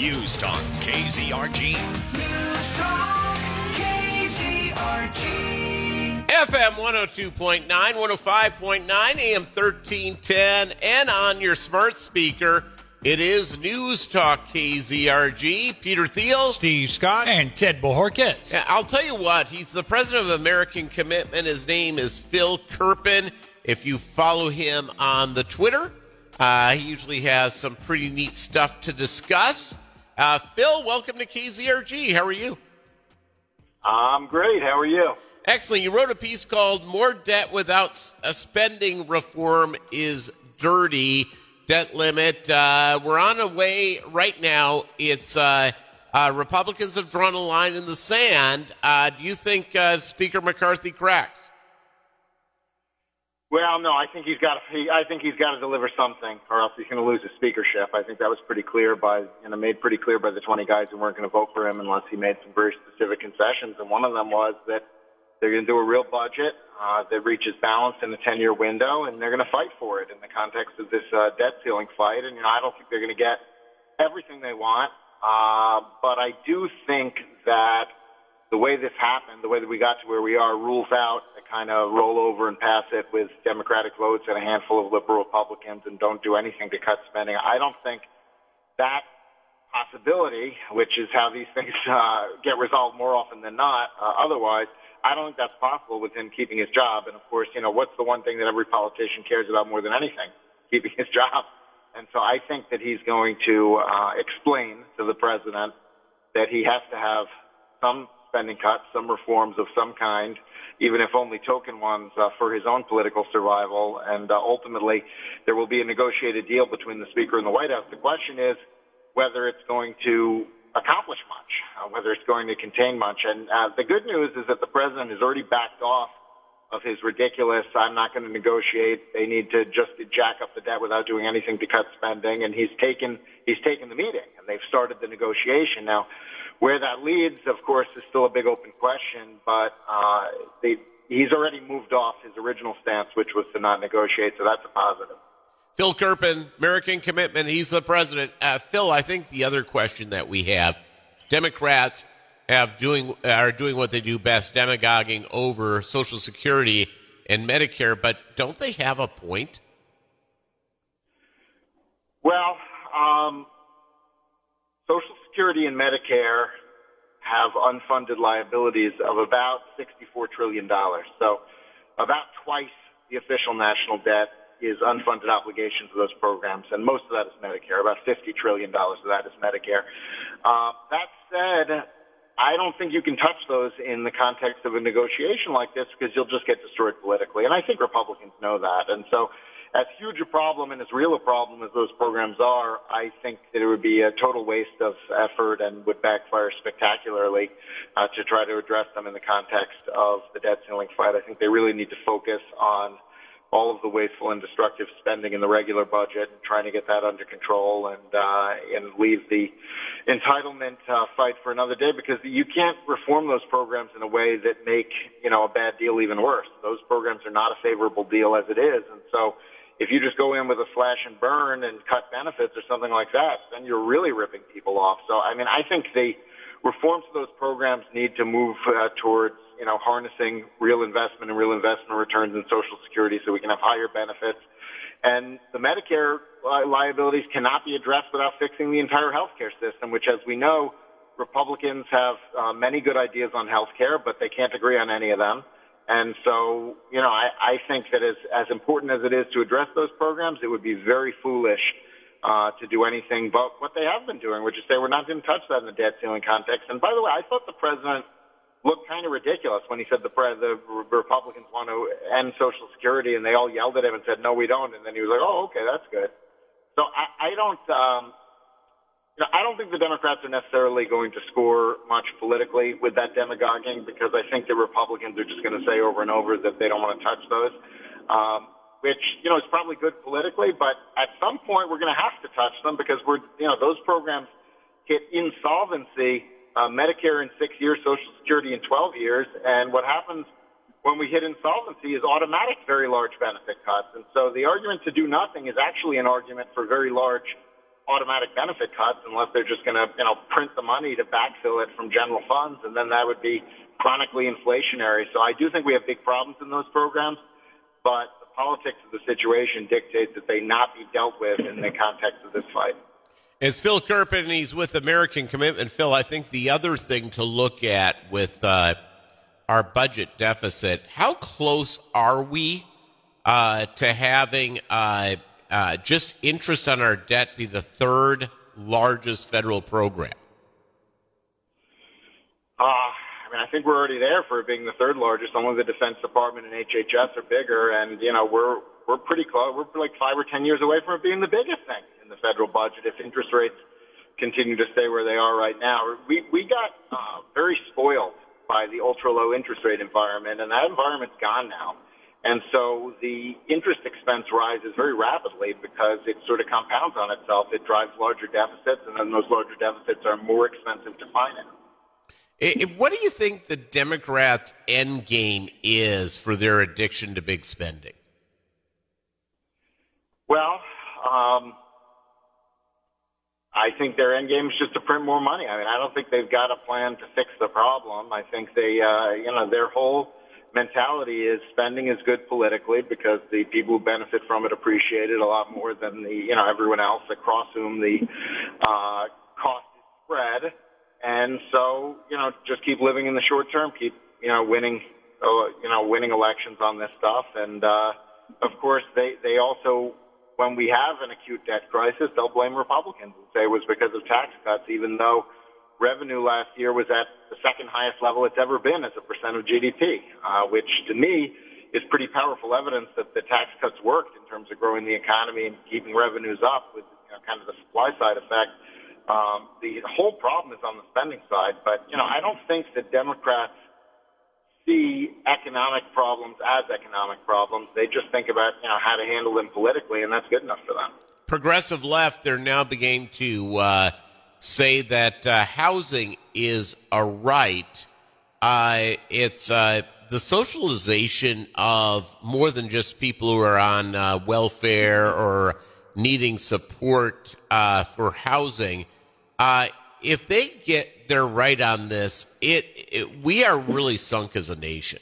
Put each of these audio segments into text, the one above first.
News Talk KZRG. News Talk KZRG. FM 102.9, 105.9, AM 1310, and on your smart speaker. It is News Talk KZRG. Peter Thiel, Steve Scott, and Ted Bohorquez. Yeah, I'll tell you what, he's the president of American Commitment. His name is Phil Kerpen. If you follow him on the Twitter, uh, he usually has some pretty neat stuff to discuss. Uh, Phil, welcome to KZRG. How are you? I'm great. How are you? Excellent. You wrote a piece called More Debt Without Spending Reform is Dirty. Debt limit. Uh, we're on a way right now. It's uh, uh, Republicans have drawn a line in the sand. Uh, do you think uh, Speaker McCarthy cracks? Well, no, I think he's got. To, he, I think he's got to deliver something, or else he's going to lose his speakership. I think that was pretty clear by, you know, made pretty clear by the 20 guys who weren't going to vote for him unless he made some very specific concessions. And one of them was that they're going to do a real budget uh, that reaches balance in a 10-year window, and they're going to fight for it in the context of this uh, debt ceiling fight. And you know, I don't think they're going to get everything they want, uh, but I do think that the way this happened, the way that we got to where we are, rules out kind of roll over and pass it with Democratic votes and a handful of liberal Republicans and don't do anything to cut spending. I don't think that possibility, which is how these things uh, get resolved more often than not, uh, otherwise, I don't think that's possible with him keeping his job. And of course, you know, what's the one thing that every politician cares about more than anything? Keeping his job. And so I think that he's going to uh, explain to the president that he has to have some spending cuts, some reforms of some kind, even if only token ones, uh, for his own political survival. And uh, ultimately, there will be a negotiated deal between the Speaker and the White House. The question is whether it's going to accomplish much, uh, whether it's going to contain much. And uh, the good news is that the President has already backed off of his ridiculous, I'm not going to negotiate. They need to just jack up the debt without doing anything to cut spending. And he's taken, he's taken the meeting and they've started the negotiation. Now, where that leads, of course, is still a big open question, but uh, they, he's already moved off his original stance, which was to not negotiate, so that's a positive. Phil Kerpen, American Commitment, he's the president. Uh, Phil, I think the other question that we have, Democrats have doing are doing what they do best, demagoguing over Social Security and Medicare, but don't they have a point? Well, um, Social Security and Medicare have unfunded liabilities of about $64 trillion. So about twice the official national debt is unfunded obligations of those programs, and most of that is Medicare. About $50 trillion of that is Medicare. Uh, that said, I don't think you can touch those in the context of a negotiation like this because you'll just get destroyed politically. And I think Republicans know that. And so as huge a problem and as real a problem as those programs are, I think that it would be a total waste of effort and would backfire spectacularly uh, to try to address them in the context of the debt ceiling fight. I think they really need to focus on all of the wasteful and destructive spending in the regular budget and trying to get that under control and uh, and leave the entitlement uh, fight for another day because you can't reform those programs in a way that make you know a bad deal even worse. Those programs are not a favorable deal as it is, and so if you just go in with a slash and burn and cut benefits or something like that, then you're really ripping people off. So, I mean, I think the reforms to those programs need to move uh, towards, you know, harnessing real investment and real investment returns in Social Security so we can have higher benefits. And the Medicare li- liabilities cannot be addressed without fixing the entire healthcare system, which, as we know, Republicans have uh, many good ideas on healthcare, but they can't agree on any of them. And so, you know, I, I think that as, as important as it is to address those programs, it would be very foolish uh, to do anything but what they have been doing, which is say we're not going to touch that in the debt ceiling context. And by the way, I thought the president looked kind of ridiculous when he said the, pre- the Republicans want to end Social Security, and they all yelled at him and said, "No, we don't." And then he was like, "Oh, okay, that's good." So I, I don't. Um, know, I don't think the Democrats are necessarily going to score much politically with that demagoguing because I think the Republicans are just going to say over and over that they don't want to touch those, um, which, you know, is probably good politically, but at some point we're going to have to touch them because we're, you know, those programs hit insolvency, uh, Medicare in six years, Social Security in 12 years, and what happens when we hit insolvency is automatic very large benefit cuts. And so the argument to do nothing is actually an argument for very large automatic benefit cuts unless they're just going to, you know, print the money to backfill it from general funds, and then that would be chronically inflationary. So I do think we have big problems in those programs, but the politics of the situation dictates that they not be dealt with in the context of this fight. It's Phil Kerpen, and he's with American Commitment. Phil, I think the other thing to look at with uh, our budget deficit, how close are we uh, to having uh, uh, just interest on our debt be the third largest federal program? Uh, I mean, I think we're already there for it being the third largest. Only the Defense Department and HHS are bigger, and you know we're we're pretty close. We're like five or ten years away from it being the biggest thing in the federal budget if interest rates continue to stay where they are right now. We we got uh, very spoiled by the ultra low interest rate environment, and that environment's gone now. And so the interest expense rises very rapidly because it sort of compounds on itself. It drives larger deficits, and then those larger deficits are more expensive to finance. What do you think the Democrats' end game is for their addiction to big spending? Well, um, I think their end game is just to print more money. I mean, I don't think they've got a plan to fix the problem. I think they, uh, you know, their whole mentality is spending is good politically because the people who benefit from it appreciate it a lot more than the you know everyone else across whom the uh, cost is spread. And so you know just keep living in the short term, keep you know winning uh, you know winning elections on this stuff, and uh, of course they they also when we have an acute debt crisis, they'll blame Republicans and say it was because of tax cuts, even though revenue last year was at the second highest level it's ever been as a percent of GDP, uh, which to me is pretty powerful evidence that the tax cuts worked in terms of growing the economy and keeping revenues up with you know, kind of the supply side effect. Um, the whole problem is on the spending side, but you know I don't think that Democrats see economic problems as economic problems. They just think about you know how to handle them politically, and that's good enough for them. Progressive left, they're now beginning to. Uh say that uh, housing is a right. Uh, it's uh, the socialization of more than just people who are on uh, welfare or needing support uh, for housing. Uh, if they get their right on this, it, it we are really sunk as a nation.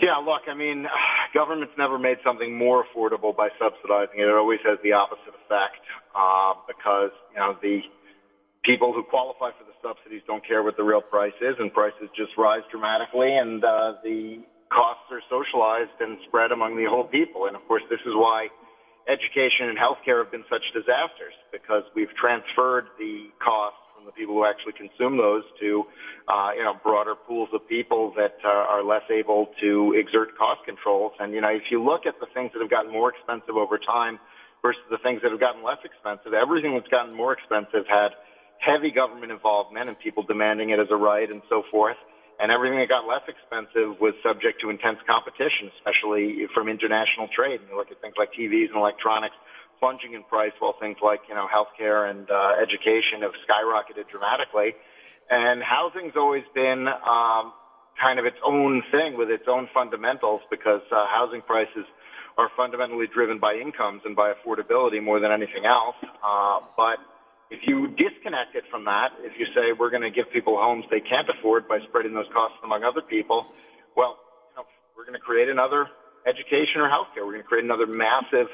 Yeah, look, I mean, government's never made something more affordable by subsidizing it. It always has the opposite effect uh, because you know the people who qualify for the subsidies don't care what the real price is, and prices just rise dramatically, and uh, the costs are socialized and spread among the whole people. And of course, this is why education and healthcare have been such disasters because we've transferred the costs the people who actually consume those to uh, you know broader pools of people that uh, are less able to exert cost controls. And you know, if you look at the things that have gotten more expensive over time versus the things that have gotten less expensive. Everything that's gotten more expensive had heavy government involvement and people demanding it as a right and so forth. And everything that got less expensive was subject to intense competition, especially from international trade. And you look at things like TVs and electronics plunging in price, while things like you know healthcare and uh, education have skyrocketed dramatically. And housing's always been um, kind of its own thing with its own fundamentals because uh, housing prices are fundamentally driven by incomes and by affordability more than anything else. Uh, but if you disconnect it from that, if you say we're going to give people homes they can't afford by spreading those costs among other people, well, you know, we're going to create another education or healthcare. We're going to create another massive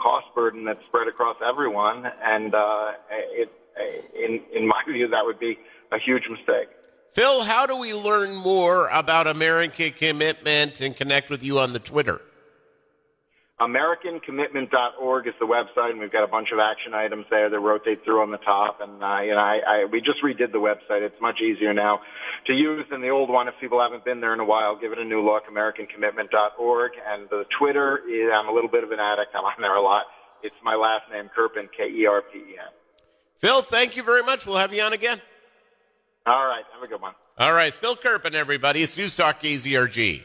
cost burden that's spread across everyone, and uh, it, in in my view, that would be a huge mistake. Phil, how do we learn more about American Commitment and connect with you on the Twitter? AmericanCommitment.org is the website, and we've got a bunch of action items there that rotate through on the top. And uh, you know, I, I, we just redid the website. It's much easier now to use than the old one. If people haven't been there in a while, give it a new look. AmericanCommitment.org, and the Twitter is I'm a little bit of an addict. I'm on there a lot. It's my last name, Kerpen, K-E-R-P-E-N. Phil, thank you very much. We'll have you on again. All right, have a good one. All right, Phil Kerpen, everybody. It's News Talk KZRG.